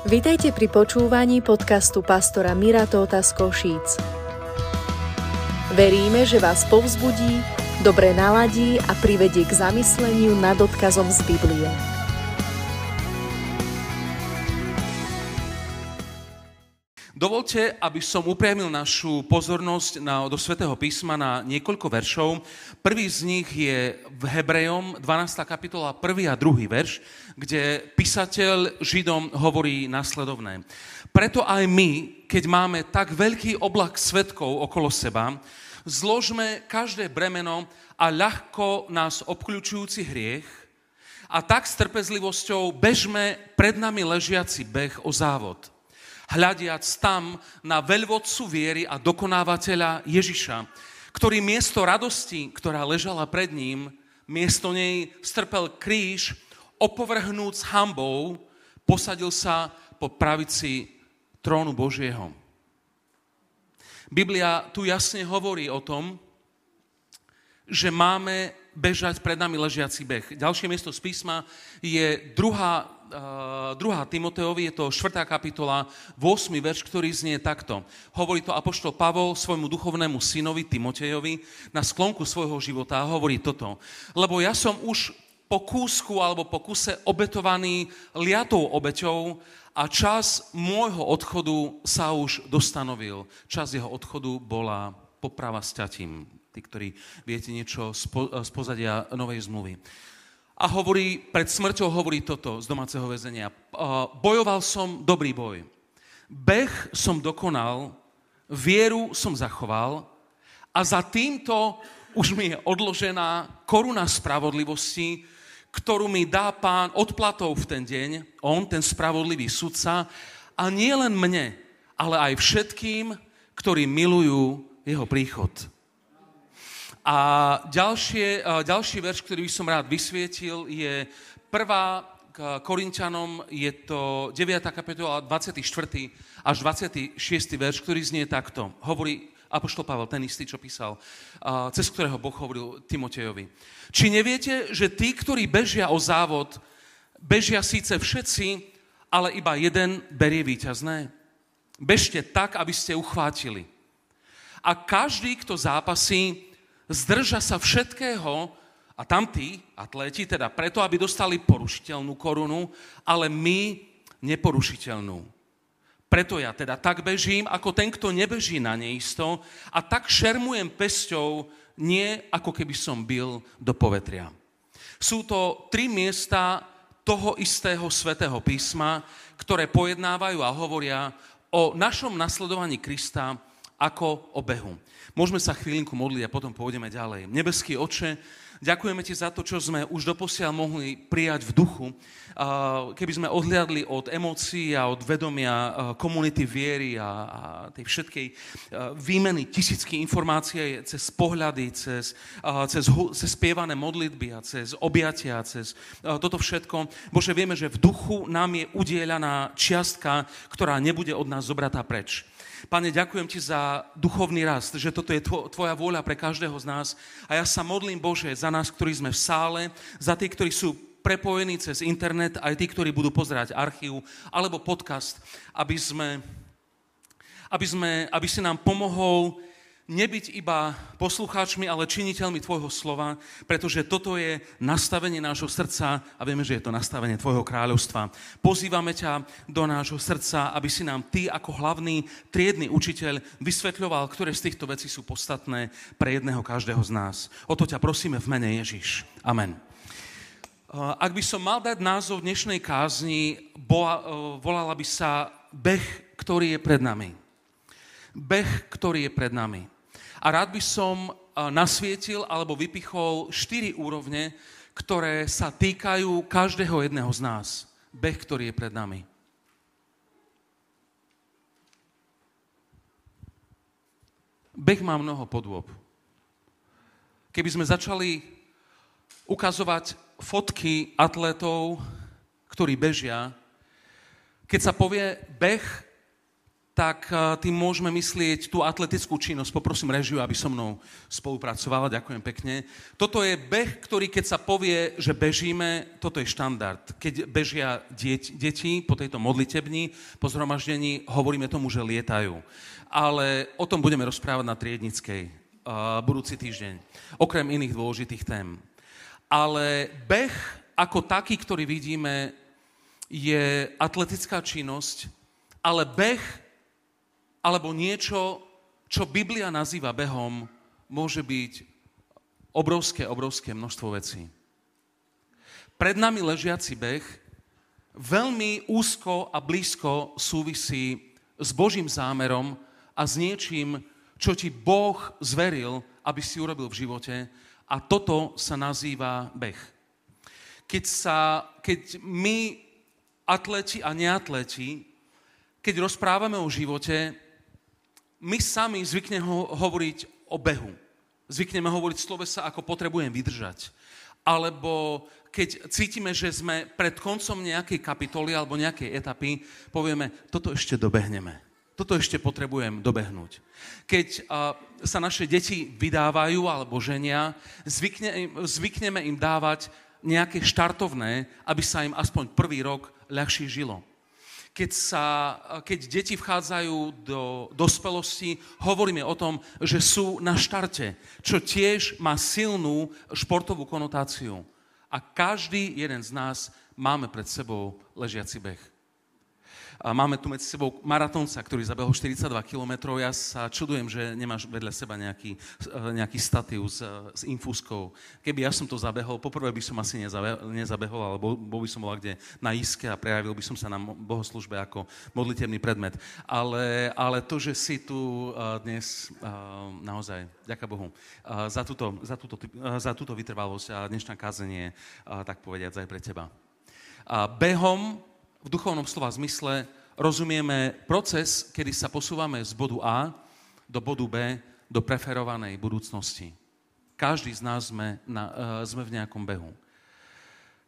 Vitajte pri počúvaní podcastu pastora Mira Tóta z Košíc. Veríme, že vás povzbudí, dobre naladí a privedie k zamysleniu nad odkazom z Biblie. Dovolte, aby som upriamil našu pozornosť na, do Svetého písma na niekoľko veršov. Prvý z nich je v Hebrejom, 12. kapitola, 1. a 2. verš, kde písateľ Židom hovorí následovné. Preto aj my, keď máme tak veľký oblak svetkov okolo seba, zložme každé bremeno a ľahko nás obklúčujúci hriech a tak s trpezlivosťou bežme pred nami ležiaci beh o závod – hľadiac tam na veľvodcu viery a dokonávateľa Ježiša, ktorý miesto radosti, ktorá ležala pred ním, miesto nej strpel kríž, opovrhnúc hambou, posadil sa po pravici trónu Božieho. Biblia tu jasne hovorí o tom, že máme bežať pred nami ležiaci beh. Ďalšie miesto z písma je druhá uh, 2. Timoteovi, je to 4. kapitola, 8. verš, ktorý znie takto. Hovorí to apoštol Pavol svojmu duchovnému synovi Timotejovi na sklonku svojho života a hovorí toto. Lebo ja som už po kúsku alebo po kuse obetovaný liatou obeťou a čas môjho odchodu sa už dostanovil. Čas jeho odchodu bola poprava s ťatím. Tí, ktorí viete niečo z pozadia novej zmluvy a hovorí, pred smrťou hovorí toto z domáceho väzenia. Bojoval som dobrý boj. Beh som dokonal, vieru som zachoval a za týmto už mi je odložená koruna spravodlivosti, ktorú mi dá pán odplatou v ten deň, on, ten spravodlivý sudca, a nie len mne, ale aj všetkým, ktorí milujú jeho príchod. A ďalšie, ďalší verš, ktorý by som rád vysvietil, je prvá Korinčanom, je to 9. kapitola, 24. až 26. verš, ktorý znie takto. Hovorí Apoštol Pavel, ten istý, čo písal, cez ktorého Boh hovoril Timotejovi. Či neviete, že tí, ktorí bežia o závod, bežia síce všetci, ale iba jeden berie víťazné? Bežte tak, aby ste uchvátili. A každý, kto zápasí, zdrža sa všetkého a tamtí atléti teda preto, aby dostali porušiteľnú korunu, ale my neporušiteľnú. Preto ja teda tak bežím, ako ten, kto nebeží na neisto a tak šermujem pesťou, nie ako keby som byl do povetria. Sú to tri miesta toho istého svetého písma, ktoré pojednávajú a hovoria o našom nasledovaní Krista ako o behu. Môžeme sa chvíľinku modliť a potom pôjdeme ďalej. Nebeský oče, ďakujeme ti za to, čo sme už doposiaľ mohli prijať v duchu. Keby sme odhliadli od emócií a od vedomia komunity viery a, tej všetkej výmeny tisícky informácií cez pohľady, cez, cez, cez spievané modlitby a cez objatia, cez toto všetko. Bože, vieme, že v duchu nám je udieľaná čiastka, ktorá nebude od nás zobratá preč. Pane, ďakujem Ti za duchovný rast, že toto je Tvoja vôľa pre každého z nás. A ja sa modlím, Bože, za nás, ktorí sme v sále, za tých, ktorí sú prepojení cez internet, aj tí, ktorí budú pozerať archív alebo podcast, aby, sme, aby, sme, aby si nám pomohol nebyť iba poslucháčmi, ale činiteľmi Tvojho slova, pretože toto je nastavenie nášho srdca a vieme, že je to nastavenie Tvojho kráľovstva. Pozývame ťa do nášho srdca, aby si nám Ty ako hlavný triedny učiteľ vysvetľoval, ktoré z týchto vecí sú podstatné pre jedného každého z nás. O to ťa prosíme v mene Ježiš. Amen. Ak by som mal dať názov dnešnej kázni, volala by sa Beh, ktorý je pred nami. Beh, ktorý je pred nami. A rád by som nasvietil alebo vypichol štyri úrovne, ktoré sa týkajú každého jedného z nás. Beh, ktorý je pred nami. Beh má mnoho podôb. Keby sme začali ukazovať fotky atletov, ktorí bežia, keď sa povie beh, tak tým môžeme myslieť tú atletickú činnosť. Poprosím režiu, aby so mnou spolupracovala. Ďakujem pekne. Toto je beh, ktorý keď sa povie, že bežíme, toto je štandard. Keď bežia deti, deti po tejto modlitebni, po zhromaždení, hovoríme tomu, že lietajú. Ale o tom budeme rozprávať na Triednickej uh, budúci týždeň. Okrem iných dôležitých tém. Ale beh ako taký, ktorý vidíme, je atletická činnosť, ale beh alebo niečo, čo Biblia nazýva behom, môže byť obrovské, obrovské množstvo vecí. Pred nami ležiaci beh veľmi úzko a blízko súvisí s Božím zámerom a s niečím, čo ti Boh zveril, aby si urobil v živote a toto sa nazýva beh. Keď, sa, keď my, atleti a neatleti, keď rozprávame o živote, my sami zvykneme ho- hovoriť o behu. Zvykneme hovoriť slovesa, ako potrebujem vydržať. Alebo keď cítime, že sme pred koncom nejakej kapitoly alebo nejakej etapy, povieme, toto ešte dobehneme. Toto ešte potrebujem dobehnúť. Keď uh, sa naše deti vydávajú alebo ženia, zvykne, zvykneme im dávať nejaké štartovné, aby sa im aspoň prvý rok ľahšie žilo keď, sa, keď deti vchádzajú do dospelosti, hovoríme o tom, že sú na štarte, čo tiež má silnú športovú konotáciu. A každý jeden z nás máme pred sebou ležiaci beh. A máme tu medzi sebou maratónca, ktorý zabehol 42 km. Ja sa čudujem, že nemáš vedľa seba nejaký, eh, nejaký statív s, s infúzkou. Keby ja som to zabehol, poprvé by som asi nezabehol, ale bol, by som bol kde na iske a prejavil by som sa na bohoslužbe ako modlitevný predmet. Ale, ale to, že si tu eh, dnes eh, naozaj, ďaká Bohu, za túto, za túto, za túto vytrvalosť a dnešná kázanie, tak povediať, aj pre teba. Behom v duchovnom slova zmysle rozumieme proces, kedy sa posúvame z bodu A do bodu B, do preferovanej budúcnosti. Každý z nás sme, na, uh, sme v nejakom behu.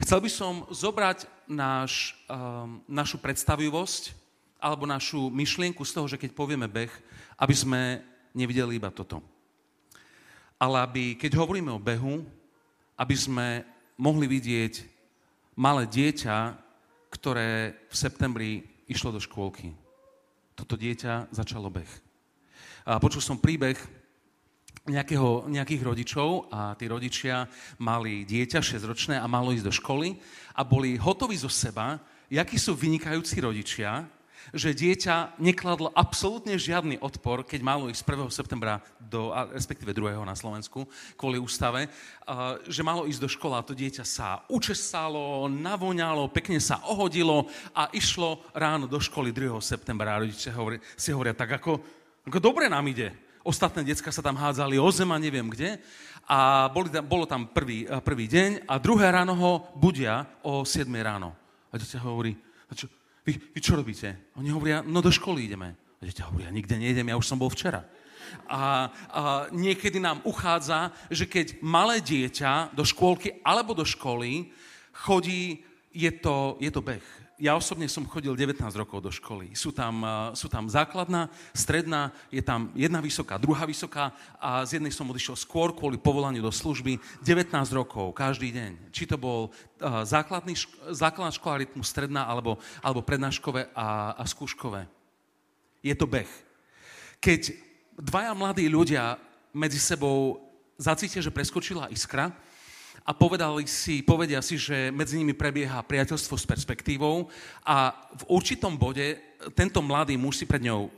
Chcel by som zobrať náš, uh, našu predstavivosť alebo našu myšlienku z toho, že keď povieme beh, aby sme nevideli iba toto. Ale aby, keď hovoríme o behu, aby sme mohli vidieť malé dieťa, ktoré v septembri išlo do škôlky. Toto dieťa začalo beh. A počul som príbeh nejakého, nejakých rodičov a tí rodičia mali dieťa 6-ročné a malo ísť do školy a boli hotoví zo seba, jakí sú vynikajúci rodičia, že dieťa nekladlo absolútne žiadny odpor, keď malo ísť 1. septembra, do, respektíve 2. na Slovensku, kvôli ústave, že malo ísť do školy a to dieťa sa učesalo, navoňalo, pekne sa ohodilo a išlo ráno do školy 2. septembra. A rodičia hovorí, si hovoria, tak ako, ako dobre nám ide. Ostatné decka sa tam hádzali o zem neviem kde. A boli bolo tam prvý, prvý deň a druhé ráno ho budia o 7 ráno. A dieťa hovorí, a čo, vy, vy čo robíte? Oni hovoria, no do školy ideme. A dieťa hovoria, nikde nejdem, ja už som bol včera. A, a niekedy nám uchádza, že keď malé dieťa do škôlky alebo do školy chodí, je to, je to beh ja osobne som chodil 19 rokov do školy. Sú tam, sú tam základná, stredná, je tam jedna vysoká, druhá vysoká a z jednej som odišiel skôr kvôli povolaniu do služby 19 rokov, každý deň. Či to bol základný, základná škola rytmu, stredná alebo, alebo prednáškové a, a skúškové. Je to beh. Keď dvaja mladí ľudia medzi sebou zacítia, že preskočila iskra, a povedali si, povedia si, že medzi nimi prebieha priateľstvo s perspektívou a v určitom bode tento mladý muž si pred ňou eh,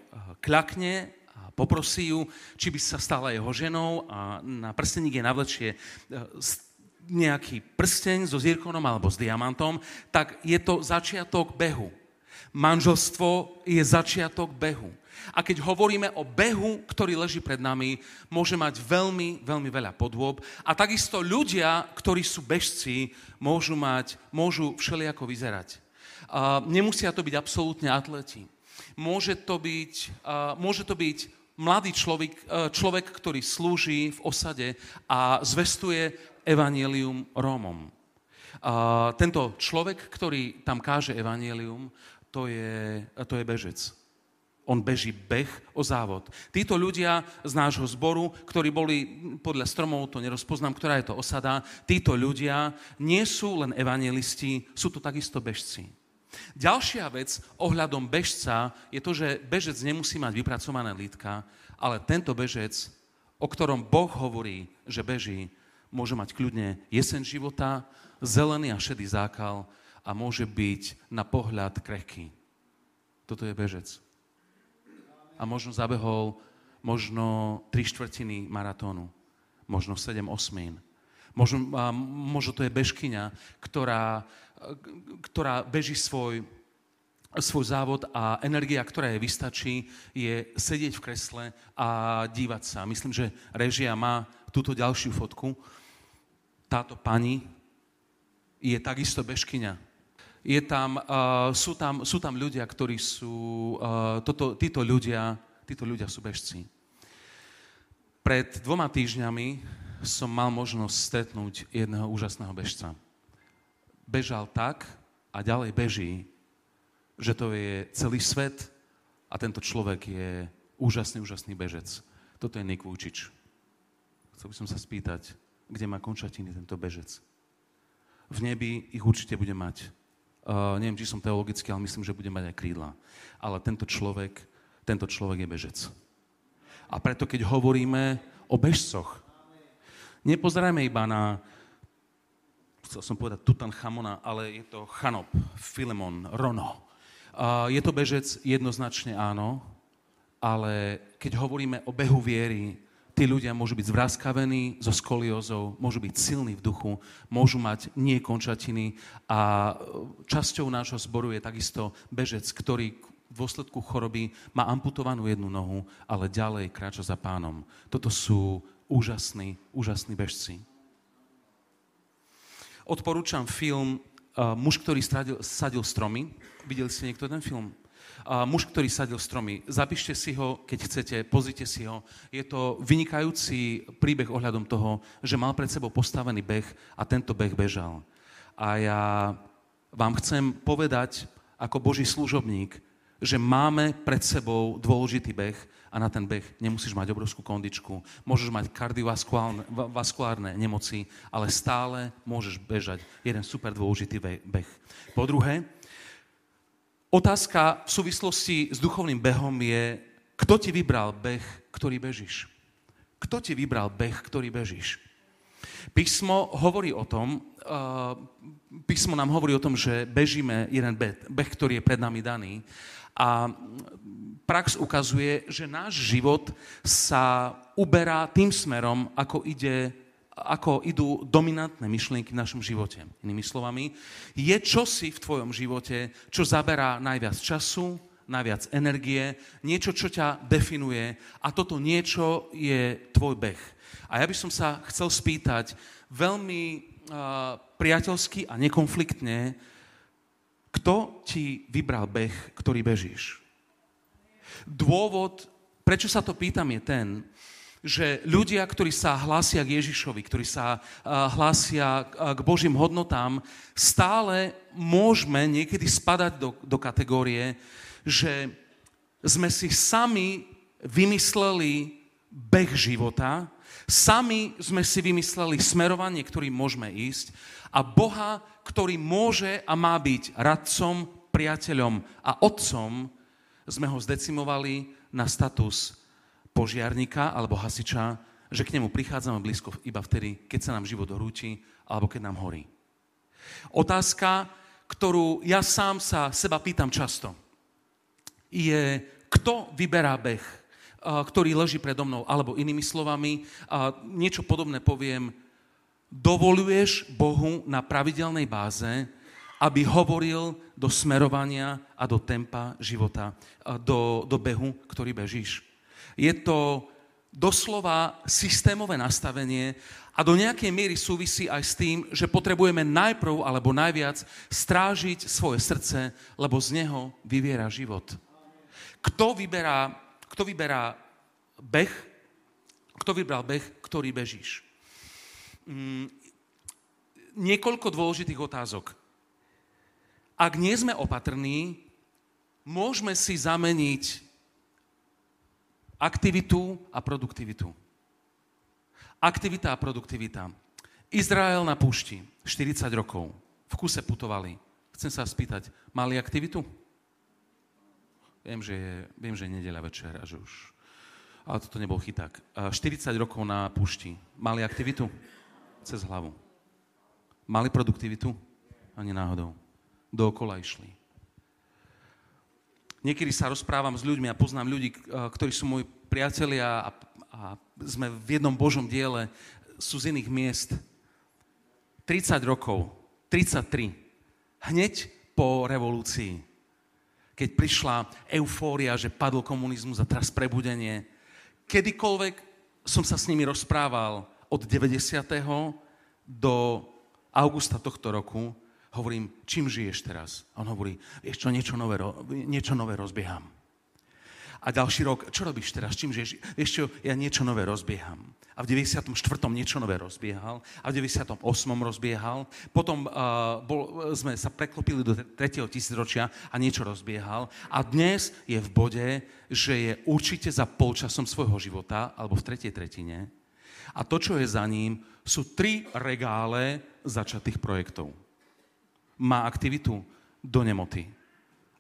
kľakne a poprosí ju, či by sa stala jeho ženou a na prsteník je navlečie eh, nejaký prsteň so zirkonom alebo s diamantom, tak je to začiatok behu. Manželstvo je začiatok behu. A keď hovoríme o behu, ktorý leží pred nami, môže mať veľmi, veľmi veľa podôb. A takisto ľudia, ktorí sú bežci, môžu mať, môžu všelijako vyzerať. Uh, nemusia to byť absolútne atleti. Môže to byť, uh, môže to byť mladý človek, uh, človek, ktorý slúži v osade a zvestuje evanielium Rómom. Uh, tento človek, ktorý tam káže evanielium, to je, to je bežec. On beží beh o závod. Títo ľudia z nášho zboru, ktorí boli podľa stromov, to nerozpoznám, ktorá je to osada, títo ľudia nie sú len evangelisti, sú to takisto bežci. Ďalšia vec ohľadom bežca je to, že bežec nemusí mať vypracované lítka, ale tento bežec, o ktorom Boh hovorí, že beží, môže mať kľudne jesen života, zelený a šedý zákal a môže byť na pohľad krehký. Toto je bežec a možno zabehol možno tri štvrtiny maratónu, možno sedem osmín. Možno, možno to je bežkyňa, ktorá, ktorá beží svoj, svoj závod a energia, ktorá jej vystačí, je sedieť v kresle a dívať sa. Myslím, že režia má túto ďalšiu fotku. Táto pani je takisto bežkyňa je tam, uh, sú, tam, sú tam ľudia, ktorí sú, uh, toto, títo, ľudia, títo ľudia sú bežci. Pred dvoma týždňami som mal možnosť stretnúť jedného úžasného bežca. Bežal tak a ďalej beží, že to je celý svet a tento človek je úžasný, úžasný bežec. Toto je Nik Vúčič. Chcel by som sa spýtať, kde má končatiny tento bežec. V nebi ich určite bude mať Uh, neviem, či som teologický, ale myslím, že bude mať aj krídla. Ale tento človek, tento človek je bežec. A preto, keď hovoríme o bežcoch, nepozerajme iba na, chcel som povedať Tutanchamona, ale je to Chanop, Filemon, Rono. Uh, je to bežec? Jednoznačne áno, ale keď hovoríme o behu viery, Tí ľudia môžu byť zvraskavení so skoliózou, môžu byť silní v duchu, môžu mať nie končatiny a časťou nášho zboru je takisto bežec, ktorý v dôsledku choroby má amputovanú jednu nohu, ale ďalej kráča za pánom. Toto sú úžasní, úžasní bežci. Odporúčam film uh, Muž, ktorý sadil stromy. Videli ste niekto ten film? Muž, ktorý sadil stromy. Zapíšte si ho, keď chcete, pozrite si ho. Je to vynikajúci príbeh ohľadom toho, že mal pred sebou postavený beh a tento beh bežal. A ja vám chcem povedať ako Boží služobník, že máme pred sebou dôležitý beh a na ten beh nemusíš mať obrovskú kondičku. Môžeš mať kardiovaskulárne nemoci, ale stále môžeš bežať jeden super dôležitý beh. Po druhé, Otázka v súvislosti s duchovným behom je, kto ti vybral beh, ktorý bežíš? Kto ti vybral beh, ktorý bežíš? Písmo hovorí o tom, uh, písmo nám hovorí o tom, že bežíme jeden beh, beh, ktorý je pred nami daný. A prax ukazuje, že náš život sa uberá tým smerom, ako ide ako idú dominantné myšlienky v našom živote. Inými slovami, je čosi v tvojom živote, čo zaberá najviac času, najviac energie, niečo, čo ťa definuje a toto niečo je tvoj beh. A ja by som sa chcel spýtať veľmi uh, priateľsky a nekonfliktne, kto ti vybral beh, ktorý bežíš? Dôvod, prečo sa to pýtam, je ten, že ľudia, ktorí sa hlásia k Ježišovi, ktorí sa hlásia k Božím hodnotám, stále môžeme niekedy spadať do, do kategórie, že sme si sami vymysleli beh života, sami sme si vymysleli smerovanie, ktorým môžeme ísť a Boha, ktorý môže a má byť radcom, priateľom a otcom, sme ho zdecimovali na status požiarníka alebo hasiča, že k nemu prichádzame blízko iba vtedy, keď sa nám život horúči alebo keď nám horí. Otázka, ktorú ja sám sa seba pýtam často, je, kto vyberá beh, ktorý leží predo mnou, alebo inými slovami, niečo podobné poviem, dovoluješ Bohu na pravidelnej báze, aby hovoril do smerovania a do tempa života, do, do behu, ktorý bežíš. Je to doslova systémové nastavenie a do nejakej miery súvisí aj s tým, že potrebujeme najprv alebo najviac strážiť svoje srdce, lebo z neho vyviera život. Kto vyberá, kto vyberá beh? Kto vybral beh, ktorý bežíš? Mm, niekoľko dôležitých otázok. Ak nie sme opatrní, môžeme si zameniť aktivitu a produktivitu. Aktivita a produktivita. Izrael na púšti, 40 rokov. V kuse putovali. Chcem sa spýtať, mali aktivitu? Viem, že je, viem, že je nedeľa večer a že už... Ale toto nebol chyták. 40 rokov na púšti. Mali aktivitu? Cez hlavu. Mali produktivitu? Ani náhodou. Dookola išli. Niekedy sa rozprávam s ľuďmi a poznám ľudí, ktorí sú moji priatelia a, a sme v jednom Božom diele, sú z iných miest. 30 rokov, 33, hneď po revolúcii, keď prišla eufória, že padol komunizmus a teraz prebudenie, kedykoľvek som sa s nimi rozprával od 90. do augusta tohto roku, hovorím, čím žiješ teraz? A on hovorí, vieš čo, niečo nové, niečo nové rozbieham. A ďalší rok, čo robíš teraz, čím žiješ? Vieš čo, ja niečo nové rozbieham. A v 94. niečo nové rozbiehal. A v 98. rozbiehal. Potom uh, bol, sme sa preklopili do 3. tisícročia a niečo rozbiehal. A dnes je v bode, že je určite za polčasom svojho života, alebo v tretej tretine. A to, čo je za ním, sú tri regále začatých projektov má aktivitu do nemoty.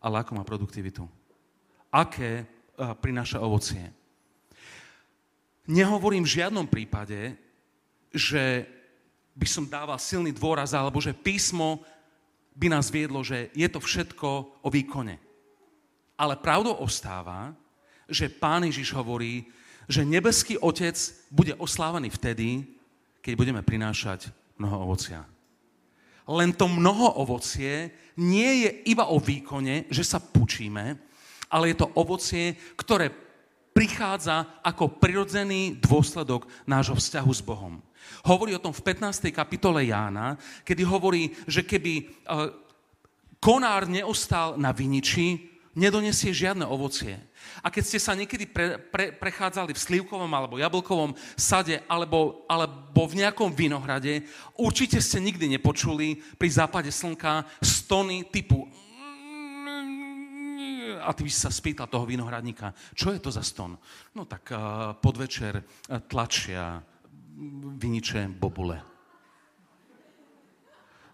Ale ako má produktivitu? Aké uh, prináša ovocie? Nehovorím v žiadnom prípade, že by som dával silný dôraz, alebo že písmo by nás viedlo, že je to všetko o výkone. Ale pravdou ostáva, že Pán Ježiš hovorí, že nebeský Otec bude oslávaný vtedy, keď budeme prinášať mnoho ovocia. Len to mnoho ovocie nie je iba o výkone, že sa pučíme, ale je to ovocie, ktoré prichádza ako prirodzený dôsledok nášho vzťahu s Bohom. Hovorí o tom v 15. kapitole Jána, kedy hovorí, že keby e, konár neostal na viniči, nedonesie žiadne ovocie. A keď ste sa niekedy pre, pre, prechádzali v slivkovom alebo jablkovom sade alebo, alebo v nejakom vinohrade, určite ste nikdy nepočuli pri západe slnka stony typu a ty by si sa spýtal toho vinohradníka, čo je to za ston? No tak uh, podvečer uh, tlačia viniče bobule.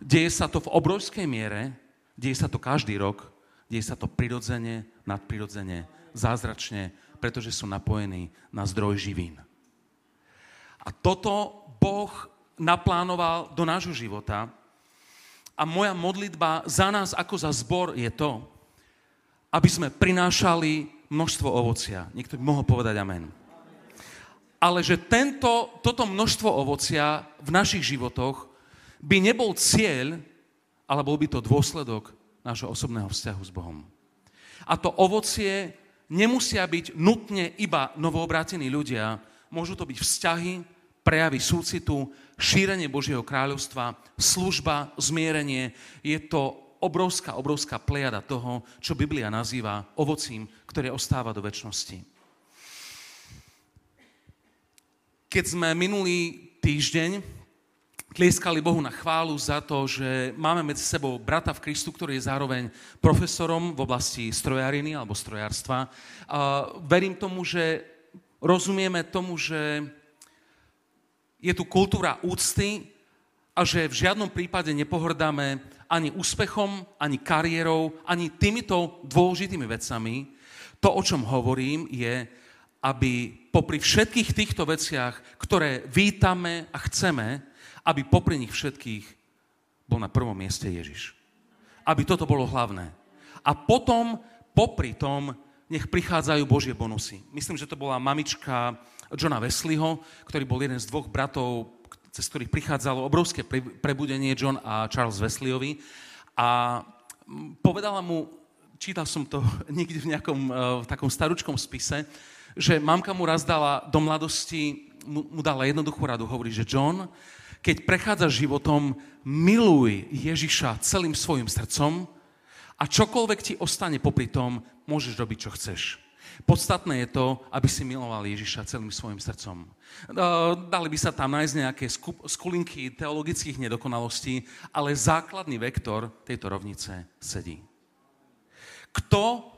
Deje sa to v obrovskej miere, deje sa to každý rok, deje sa to prirodzene, nadprirodzene, zázračne, pretože sú napojení na zdroj živín. A toto Boh naplánoval do nášho života. A moja modlitba za nás ako za zbor je to, aby sme prinášali množstvo ovocia. Niekto by mohol povedať amen. Ale že tento, toto množstvo ovocia v našich životoch by nebol cieľ, ale bol by to dôsledok nášho osobného vzťahu s Bohom. A to ovocie nemusia byť nutne iba novoobrátení ľudia, môžu to byť vzťahy, prejavy súcitu, šírenie Božieho kráľovstva, služba, zmierenie. Je to obrovská, obrovská plejada toho, čo Biblia nazýva ovocím, ktoré ostáva do väčšnosti. Keď sme minulý týždeň tlieskali Bohu na chválu za to, že máme medzi sebou brata v Kristu, ktorý je zároveň profesorom v oblasti strojariny alebo strojárstva. A verím tomu, že rozumieme tomu, že je tu kultúra úcty a že v žiadnom prípade nepohrdáme ani úspechom, ani kariérou, ani týmito dôležitými vecami. To, o čom hovorím, je, aby popri všetkých týchto veciach, ktoré vítame a chceme, aby popri nich všetkých bol na prvom mieste Ježiš. Aby toto bolo hlavné. A potom, popri tom, nech prichádzajú Božie bonusy. Myslím, že to bola mamička Johna Wesleyho, ktorý bol jeden z dvoch bratov, cez ktorých prichádzalo obrovské prebudenie John a Charles Wesleyový. A povedala mu, čítal som to niekde v nejakom v takom staručkom spise, že mamka mu raz dala do mladosti, mu, mu dala jednoduchú radu, hovorí, že John, keď prechádzaš životom, miluj Ježiša celým svojim srdcom a čokoľvek ti ostane popri tom, môžeš robiť, čo chceš. Podstatné je to, aby si miloval Ježiša celým svojim srdcom. Dali by sa tam nájsť nejaké skulinky teologických nedokonalostí, ale základný vektor tejto rovnice sedí. Kto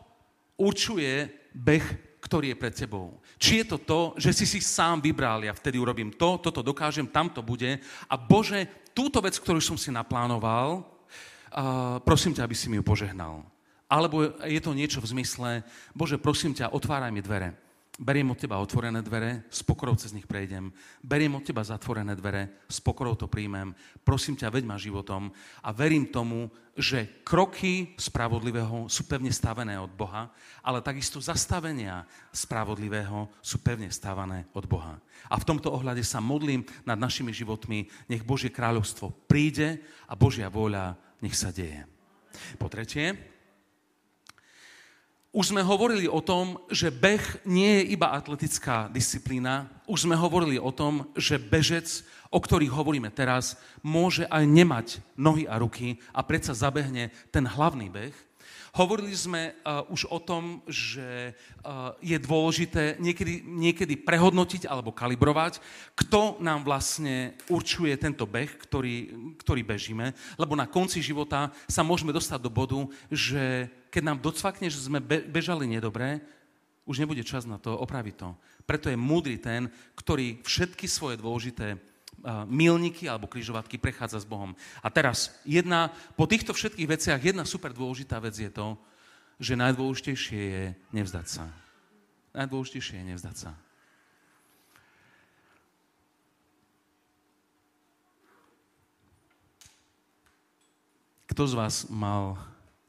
určuje beh, ktorý je pred tebou. Či je to to, že si si sám vybral, ja vtedy urobím to, toto dokážem, tam to bude. A Bože, túto vec, ktorú som si naplánoval, prosím ťa, aby si mi ju požehnal. Alebo je to niečo v zmysle, Bože, prosím ťa, otváraj mi dvere. Beriem od teba otvorené dvere, s pokorou cez nich prejdem. Beriem od teba zatvorené dvere, s pokorou to príjmem. Prosím ťa, veď ma životom a verím tomu, že kroky spravodlivého sú pevne stavené od Boha, ale takisto zastavenia spravodlivého sú pevne stávané od Boha. A v tomto ohľade sa modlím nad našimi životmi, nech Božie kráľovstvo príde a Božia vôľa nech sa deje. Po tretie, už sme hovorili o tom, že beh nie je iba atletická disciplína. Už sme hovorili o tom, že bežec, o ktorých hovoríme teraz, môže aj nemať nohy a ruky a predsa zabehne ten hlavný beh. Hovorili sme uh, už o tom, že uh, je dôležité niekedy, niekedy prehodnotiť alebo kalibrovať, kto nám vlastne určuje tento beh, ktorý, ktorý bežíme, lebo na konci života sa môžeme dostať do bodu, že keď nám docvakne, že sme bežali nedobre, už nebude čas na to opraviť to. Preto je múdry ten, ktorý všetky svoje dôležité milníky alebo križovatky prechádza s Bohom. A teraz, jedna, po týchto všetkých veciach, jedna super dôležitá vec je to, že najdôležitejšie je nevzdať sa. Najdôležitejšie je nevzdať sa. Kto z vás mal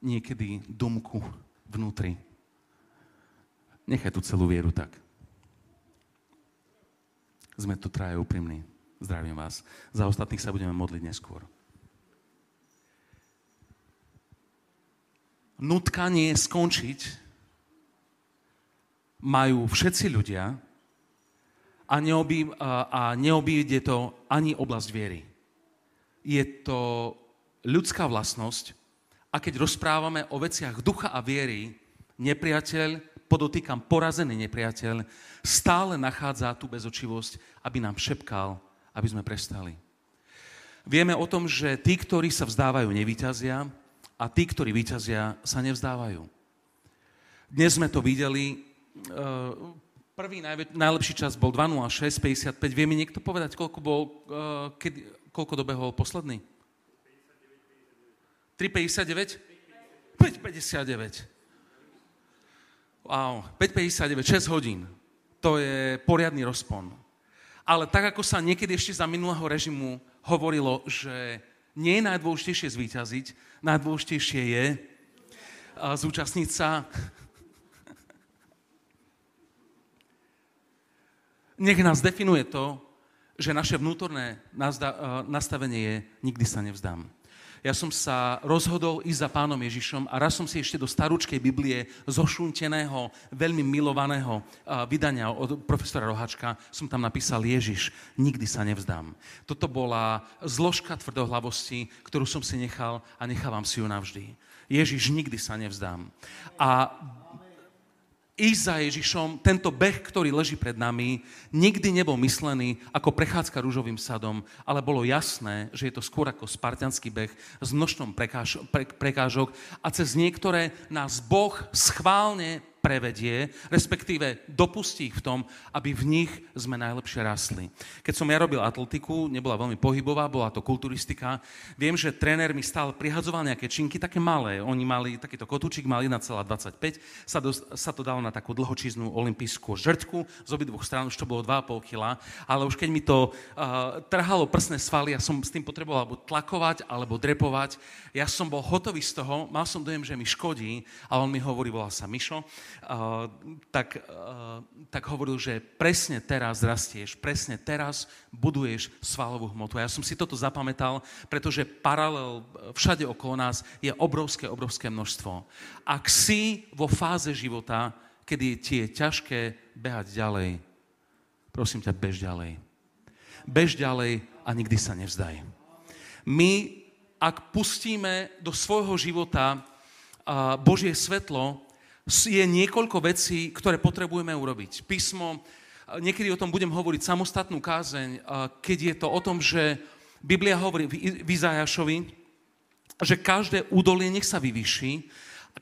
niekedy dumku vnútri? Nechaj tú celú vieru tak. Sme tu traje úprimní. Zdravím vás. Za ostatných sa budeme modliť neskôr. Nutkanie skončiť majú všetci ľudia a, neobí, a neobíde to ani oblasť viery. Je to ľudská vlastnosť a keď rozprávame o veciach ducha a viery, nepriateľ, podotýkam porazený nepriateľ, stále nachádza tú bezočivosť, aby nám šepkal aby sme prestali. Vieme o tom, že tí, ktorí sa vzdávajú, nevyťazia a tí, ktorí vyťazia, sa nevzdávajú. Dnes sme to videli. Eh, prvý najlepší čas bol 2.06.55. Vie mi niekto povedať, koľko, bol, eh, kedy, koľko dobehol posledný? 3.59? 5.59. Wow, 5.59, 6 hodín. To je poriadny rozpon. Ale tak, ako sa niekedy ešte za minulého režimu hovorilo, že nie je najdôležitejšie zvíťaziť, najdôležitejšie je zúčastniť sa. Nech nás definuje to, že naše vnútorné nastavenie je nikdy sa nevzdám ja som sa rozhodol ísť za pánom Ježišom a raz som si ešte do starúčkej Biblie zošunteného, veľmi milovaného vydania od profesora Rohačka som tam napísal Ježiš, nikdy sa nevzdám. Toto bola zložka tvrdohlavosti, ktorú som si nechal a nechávam si ju navždy. Ježiš, nikdy sa nevzdám. A ísť za Ježišom, tento beh, ktorý leží pred nami, nikdy nebol myslený ako prechádzka rúžovým sadom, ale bolo jasné, že je to skôr ako spartianský beh s množstvom prekáž, pre, prekážok a cez niektoré nás Boh schválne prevedie, respektíve dopustí ich v tom, aby v nich sme najlepšie rastli. Keď som ja robil atletiku, nebola veľmi pohybová, bola to kulturistika, viem, že tréner mi stále prihadzoval nejaké činky, také malé. Oni mali takýto kotúčik, mal 1,25, sa, do, sa to dalo na takú dlhočíznú olimpijskú žrťku, z obidvoch strán už to bolo 2,5 kg, ale už keď mi to uh, trhalo prsné svaly, ja som s tým potreboval alebo tlakovať, alebo drepovať, ja som bol hotový z toho, mal som dojem, že mi škodí, a on mi hovorí, volal sa Mišo, tak, tak hovoril, že presne teraz rastieš, presne teraz buduješ svalovú hmotu. A ja som si toto zapamätal, pretože paralel všade okolo nás je obrovské, obrovské množstvo. Ak si vo fáze života, kedy ti je ťažké behať ďalej, prosím ťa, bež ďalej. Bež ďalej a nikdy sa nevzdaj. My, ak pustíme do svojho života Božie svetlo, je niekoľko vecí, ktoré potrebujeme urobiť. Písmo, niekedy o tom budem hovoriť samostatnú kázeň, keď je to o tom, že Biblia hovorí v Izajašovi, že každé údolie nech sa vyvyší,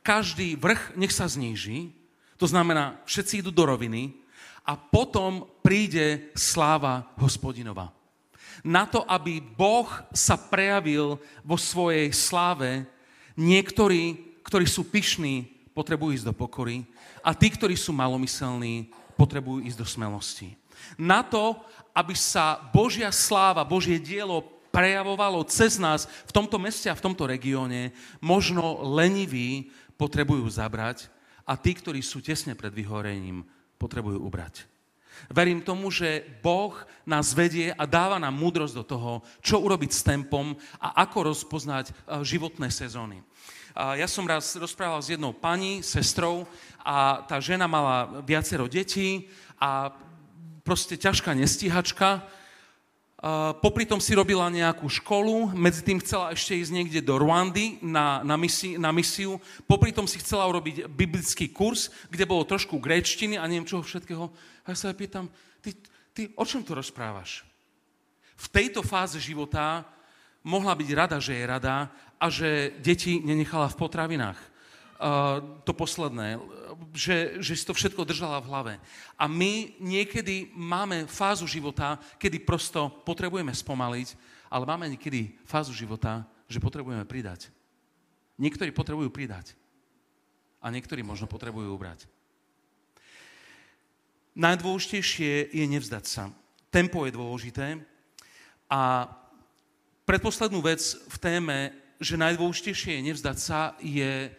každý vrch nech sa zníži. To znamená, všetci idú do roviny a potom príde sláva hospodinova. Na to, aby Boh sa prejavil vo svojej sláve, niektorí, ktorí sú pyšní, potrebujú ísť do pokory a tí, ktorí sú malomyselní, potrebujú ísť do smelosti. Na to, aby sa Božia sláva, Božie dielo prejavovalo cez nás v tomto meste a v tomto regióne, možno leniví potrebujú zabrať a tí, ktorí sú tesne pred vyhorením, potrebujú ubrať. Verím tomu, že Boh nás vedie a dáva nám múdrosť do toho, čo urobiť s tempom a ako rozpoznať eh, životné sezóny. Ja som raz rozprával s jednou pani, sestrou, a tá žena mala viacero detí a proste ťažká nestíhačka, popri tom si robila nejakú školu, medzi tým chcela ešte ísť niekde do Rwandy na, na, misi, na misiu, popri tom si chcela urobiť biblický kurz, kde bolo trošku gréčtiny a neviem čoho všetkého. A ja sa pýtam, ty, ty o čom to rozprávaš? V tejto fáze života mohla byť rada, že je rada a že deti nenechala v potravinách to posledné, že, že si to všetko držala v hlave. A my niekedy máme fázu života, kedy prosto potrebujeme spomaliť, ale máme niekedy fázu života, že potrebujeme pridať. Niektorí potrebujú pridať. A niektorí možno potrebujú ubrať. Najdôležitejšie je nevzdať sa. Tempo je dôležité. A predposlednú vec v téme, že najdôležitejšie je nevzdať sa, je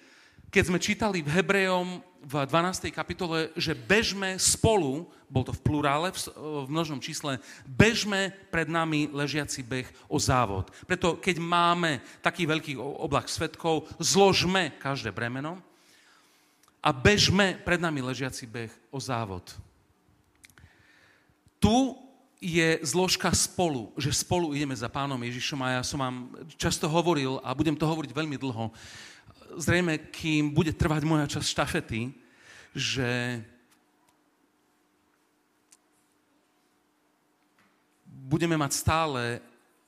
keď sme čítali v Hebrejom v 12. kapitole, že bežme spolu, bol to v plurále, v množnom čísle, bežme pred nami ležiaci beh o závod. Preto keď máme taký veľký oblak svetkov, zložme každé bremeno a bežme pred nami ležiaci beh o závod. Tu je zložka spolu, že spolu ideme za pánom Ježišom a ja som vám často hovoril a budem to hovoriť veľmi dlho, zrejme, kým bude trvať moja časť štafety, že budeme mať stále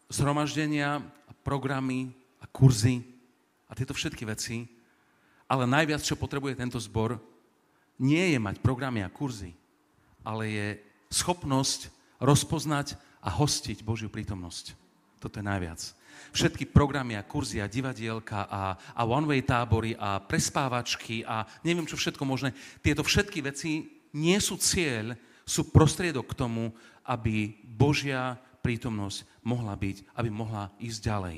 zhromaždenia a programy a kurzy a tieto všetky veci, ale najviac, čo potrebuje tento zbor, nie je mať programy a kurzy, ale je schopnosť rozpoznať a hostiť Božiu prítomnosť. Toto je najviac všetky programy a kurzy a divadielka a, a one-way tábory a prespávačky a neviem čo všetko možné. Tieto všetky veci nie sú cieľ, sú prostriedok k tomu, aby Božia prítomnosť mohla byť, aby mohla ísť ďalej.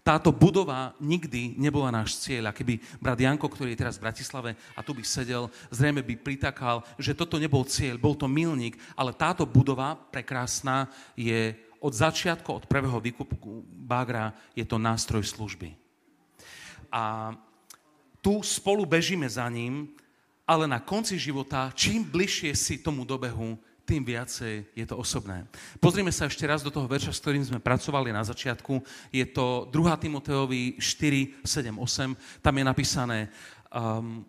Táto budova nikdy nebola náš cieľ. A keby brat Janko, ktorý je teraz v Bratislave a tu by sedel, zrejme by pritakal, že toto nebol cieľ, bol to milník, ale táto budova prekrásna je od začiatku, od prvého výkupu Bagra je to nástroj služby. A tu spolu bežíme za ním, ale na konci života, čím bližšie si tomu dobehu, tým viacej je to osobné. Pozrime sa ešte raz do toho verša, s ktorým sme pracovali na začiatku. Je to 2. Timoteovi 4, 7, 8. Tam je napísané um,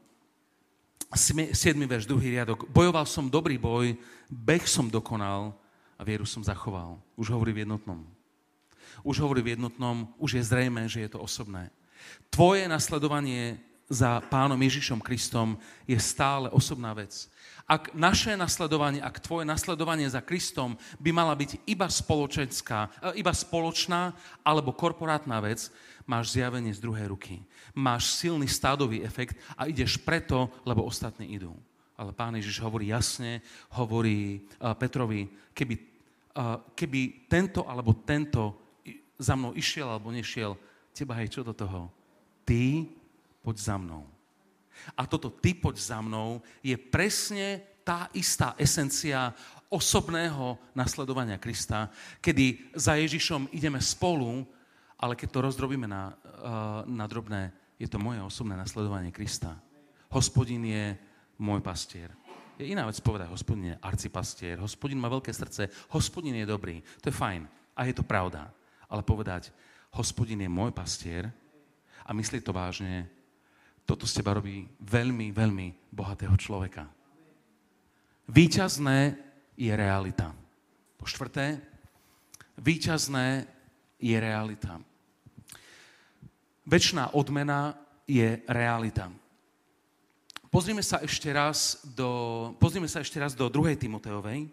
7. verš, druhý riadok. Bojoval som dobrý boj, beh som dokonal, a vieru som zachoval. Už hovorí v jednotnom. Už hovorí v jednotnom, už je zrejme, že je to osobné. Tvoje nasledovanie za pánom Ježišom Kristom je stále osobná vec. Ak naše nasledovanie, ak tvoje nasledovanie za Kristom by mala byť iba spoločenská, e, iba spoločná alebo korporátna vec, máš zjavenie z druhej ruky. Máš silný stádový efekt a ideš preto, lebo ostatní idú. Ale pán Ježiš hovorí jasne, hovorí uh, Petrovi, keby, uh, keby tento alebo tento za mnou išiel alebo nešiel, teba hej, čo do toho? Ty poď za mnou. A toto ty poď za mnou je presne tá istá esencia osobného nasledovania Krista, kedy za Ježišom ideme spolu, ale keď to rozdrobíme na, uh, na drobné, je to moje osobné nasledovanie Krista. Hospodin je môj pastier. Je iná vec povedať, hospodin je arcipastier, hospodin má veľké srdce, hospodin je dobrý. To je fajn a je to pravda. Ale povedať, hospodin je môj pastier a myslí to vážne, toto z teba robí veľmi, veľmi bohatého človeka. Výťazné je realita. Po štvrté, výťazné je realita. Večná odmena je realita. Pozrime sa ešte raz do, pozrime sa ešte raz do 2. Timoteovej,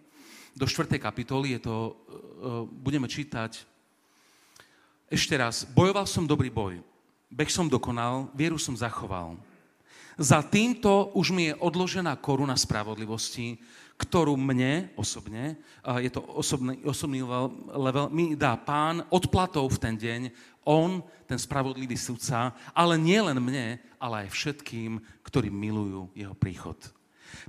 do 4. kapitoly, je to, uh, budeme čítať ešte raz. Bojoval som dobrý boj, beh som dokonal, vieru som zachoval. Za týmto už mi je odložená koruna spravodlivosti, ktorú mne osobne, je to osobný, osobný level, mi dá pán odplatou v ten deň, on, ten spravodlivý sudca, ale nie len mne, ale aj všetkým, ktorí milujú jeho príchod.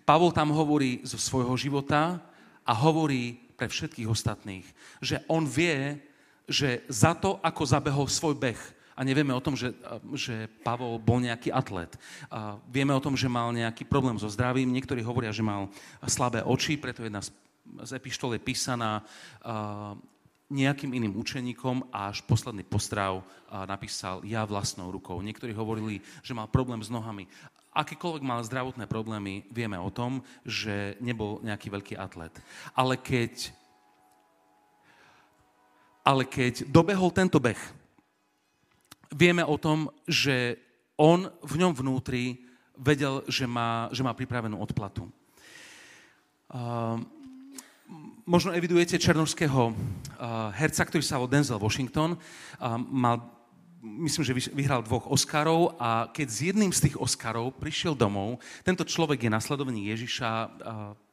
Pavol tam hovorí zo svojho života a hovorí pre všetkých ostatných, že on vie, že za to, ako zabehol svoj beh, a nevieme o tom, že, že Pavol bol nejaký atlet. A vieme o tom, že mal nejaký problém so zdravím. Niektorí hovoria, že mal slabé oči, preto jedna z, z epištol je písaná uh, nejakým iným učeníkom a až posledný postrav napísal ja vlastnou rukou. Niektorí hovorili, že mal problém s nohami. Akýkoľvek mal zdravotné problémy, vieme o tom, že nebol nejaký veľký atlet. Ale keď, ale keď dobehol tento beh, vieme o tom, že on v ňom vnútri vedel, že má, že má pripravenú odplatu. Uh, možno evidujete černovského uh, herca, ktorý sa volal Denzel Washington. Uh, mal, myslím, že vyhral dvoch Oscarov a keď s jedným z tých Oscarov prišiel domov, tento človek je nasledovný Ježiša, uh,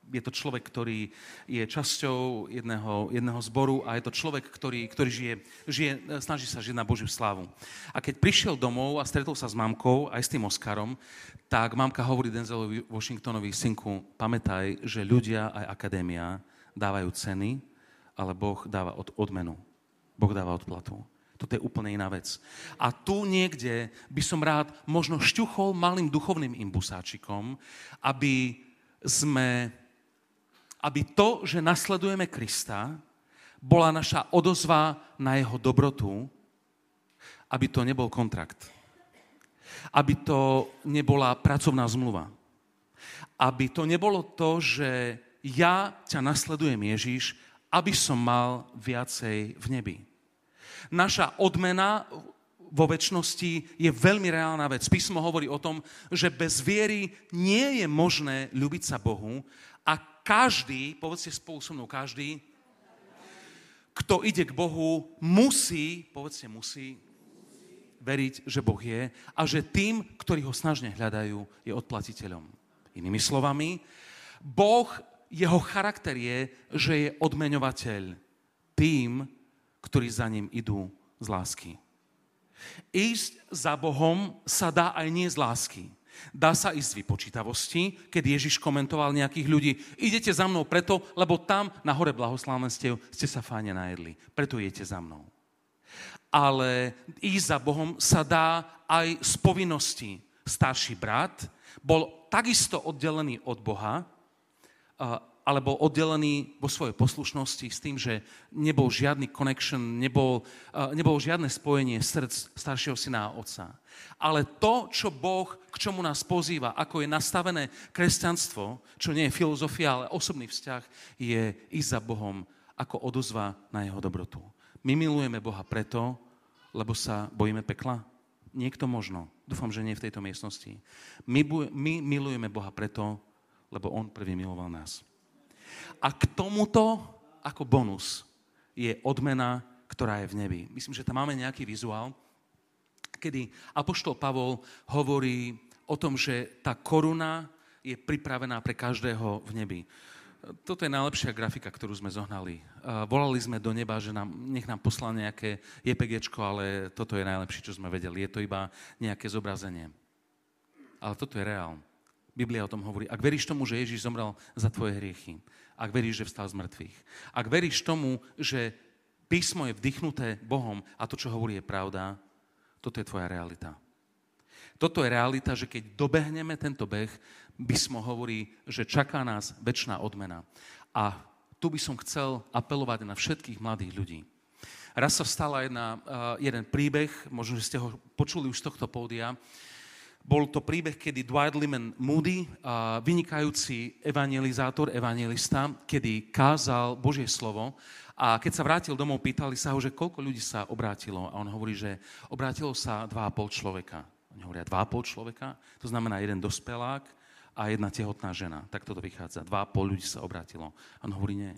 je to človek, ktorý je časťou jedného, jedného zboru a je to človek, ktorý, ktorý žije, žije, snaží sa žiť na Božiu slávu. A keď prišiel domov a stretol sa s mamkou, aj s tým Oscarom, tak mamka hovorí Denzelovi Washingtonovi, synku, pamätaj, že ľudia aj akadémia dávajú ceny, ale Boh dáva od, odmenu. Boh dáva odplatu. Toto je úplne iná vec. A tu niekde by som rád možno šťuchol malým duchovným imbusáčikom, aby sme aby to, že nasledujeme Krista, bola naša odozva na jeho dobrotu, aby to nebol kontrakt. Aby to nebola pracovná zmluva. Aby to nebolo to, že ja ťa nasledujem Ježiš, aby som mal viacej v nebi. Naša odmena vo väčšnosti je veľmi reálna vec. Písmo hovorí o tom, že bez viery nie je možné ľubiť sa Bohu a každý, povedzte spolu so mnou, každý, kto ide k Bohu, musí, povedzte musí, veriť, že Boh je a že tým, ktorí ho snažne hľadajú, je odplatiteľom. Inými slovami, Boh, jeho charakter je, že je odmeňovateľ tým, ktorí za ním idú z lásky. Ísť za Bohom sa dá aj nie z lásky. Dá sa ísť z vypočítavosti, keď Ježiš komentoval nejakých ľudí. Idete za mnou preto, lebo tam na hore blahoslavenstiev ste sa fáne najedli. Preto idete za mnou. Ale ísť za Bohom sa dá aj z povinnosti. Starší brat bol takisto oddelený od Boha, ale bol oddelený vo svojej poslušnosti s tým, že nebol žiadny connection, nebol, nebol žiadne spojenie srdc staršieho syna a otca. Ale to, čo Boh, k čomu nás pozýva, ako je nastavené kresťanstvo, čo nie je filozofia, ale osobný vzťah, je ísť za Bohom ako odozva na jeho dobrotu. My milujeme Boha preto, lebo sa bojíme pekla? Niekto možno. Dúfam, že nie v tejto miestnosti. My, my milujeme Boha preto, lebo On prvý miloval nás. A k tomuto, ako bonus, je odmena, ktorá je v nebi. Myslím, že tam máme nejaký vizuál, kedy Apoštol Pavol hovorí o tom, že tá koruna je pripravená pre každého v nebi. Toto je najlepšia grafika, ktorú sme zohnali. Volali sme do neba, že nám, nech nám poslal nejaké JPG, ale toto je najlepšie, čo sme vedeli. Je to iba nejaké zobrazenie. Ale toto je reál. Biblia o tom hovorí. Ak veríš tomu, že Ježiš zomrel za tvoje hriechy, ak veríš, že vstal z mŕtvych, ak veríš tomu, že písmo je vdychnuté Bohom a to, čo hovorí, je pravda, toto je tvoja realita. Toto je realita, že keď dobehneme tento beh, písmo hovorí, že čaká nás väčšiná odmena. A tu by som chcel apelovať na všetkých mladých ľudí. Raz sa stala jedna, jeden príbeh, možno, že ste ho počuli už z tohto pódia, bol to príbeh, kedy Dwight Lyman Moody, vynikajúci evangelizátor, evangelista, kedy kázal Božie slovo a keď sa vrátil domov, pýtali sa ho, že koľko ľudí sa obrátilo. A on hovorí, že obrátilo sa 2,5 človeka. Oni hovoria 2,5 človeka, to znamená jeden dospelák a jedna tehotná žena. Tak toto vychádza. Dva a pol ľudí sa obrátilo. A on hovorí, nie.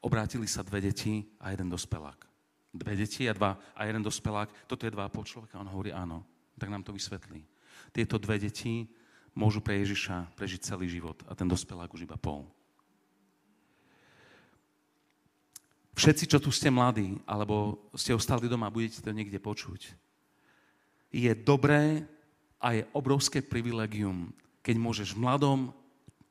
Obrátili sa dve deti a jeden dospelák. Dve deti a, dva, a jeden dospelák. Toto je dva a pol človeka. On hovorí, áno. Tak nám to vysvetlí. Tieto dve deti môžu pre Ježiša prežiť celý život a ten dospelák už iba pol. Všetci, čo tu ste mladí, alebo ste ostali doma, budete to niekde počuť. Je dobré a je obrovské privilegium keď môžeš v mladom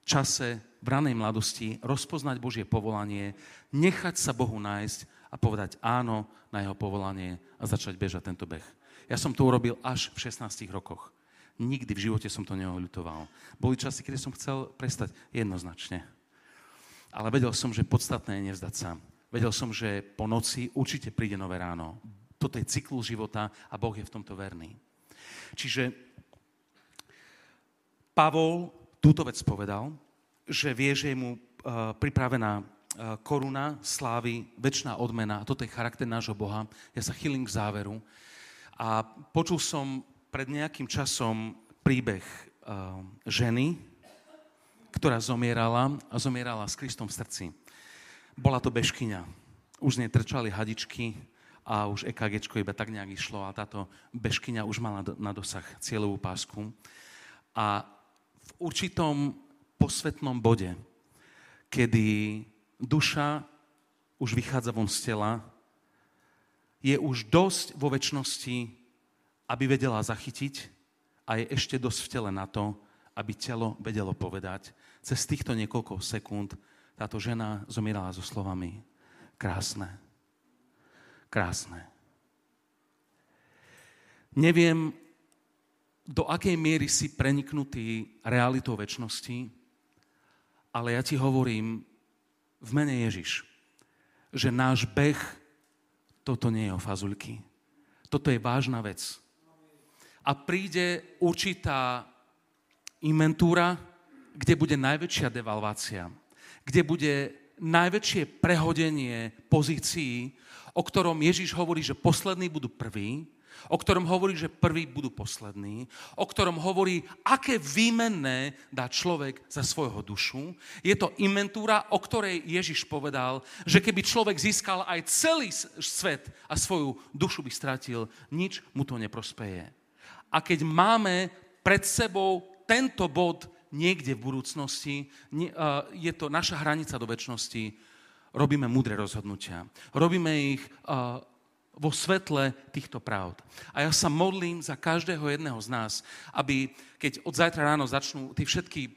čase, v ranej mladosti rozpoznať Božie povolanie, nechať sa Bohu nájsť a povedať áno na jeho povolanie a začať bežať tento beh. Ja som to urobil až v 16 rokoch. Nikdy v živote som to neoľutoval. Boli časy, kedy som chcel prestať jednoznačne. Ale vedel som, že podstatné je nevzdať sa. Vedel som, že po noci určite príde nové ráno. Toto je cyklus života a Boh je v tomto verný. Čiže Pavol túto vec povedal, že vie, že je mu uh, pripravená uh, koruna, slávy, väčšiná odmena. Toto je charakter nášho Boha. Ja sa chýlim k záveru. A počul som pred nejakým časom príbeh uh, ženy, ktorá zomierala a zomierala s Kristom v srdci. Bola to bežkyňa. Už z nej trčali hadičky a už EKG iba tak nejak išlo a táto bežkyňa už mala na dosah cieľovú pásku. A v určitom posvetnom bode, kedy duša už vychádza von z tela, je už dosť vo väčšnosti, aby vedela zachytiť a je ešte dosť v tele na to, aby telo vedelo povedať. Cez týchto niekoľko sekúnd táto žena zomierala so slovami krásne, krásne. Neviem, do akej miery si preniknutý realitou väčšnosti, ale ja ti hovorím v mene Ježiš, že náš beh, toto nie je o fazulky. Toto je vážna vec. A príde určitá inventúra, kde bude najväčšia devalvácia, kde bude najväčšie prehodenie pozícií, o ktorom Ježiš hovorí, že poslední budú prví o ktorom hovorí, že prví budú poslední, o ktorom hovorí, aké výmenné dá človek za svojho dušu. Je to inventúra, o ktorej Ježiš povedal, že keby človek získal aj celý svet a svoju dušu by stratil, nič mu to neprospeje. A keď máme pred sebou tento bod niekde v budúcnosti, je to naša hranica do väčšnosti, robíme múdre rozhodnutia. Robíme ich vo svetle týchto pravd. A ja sa modlím za každého jedného z nás, aby keď od zajtra ráno začnú tie všetky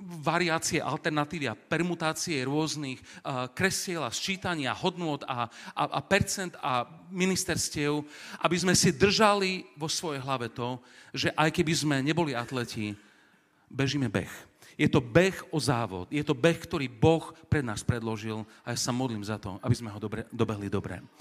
variácie, alternatívy a permutácie rôznych kresiel a sčítania hodnôt a, a, a percent a ministerstiev, aby sme si držali vo svojej hlave to, že aj keby sme neboli atleti, bežíme beh. Je to beh o závod. Je to beh, ktorý Boh pred nás predložil a ja sa modlím za to, aby sme ho dobre, dobehli dobre.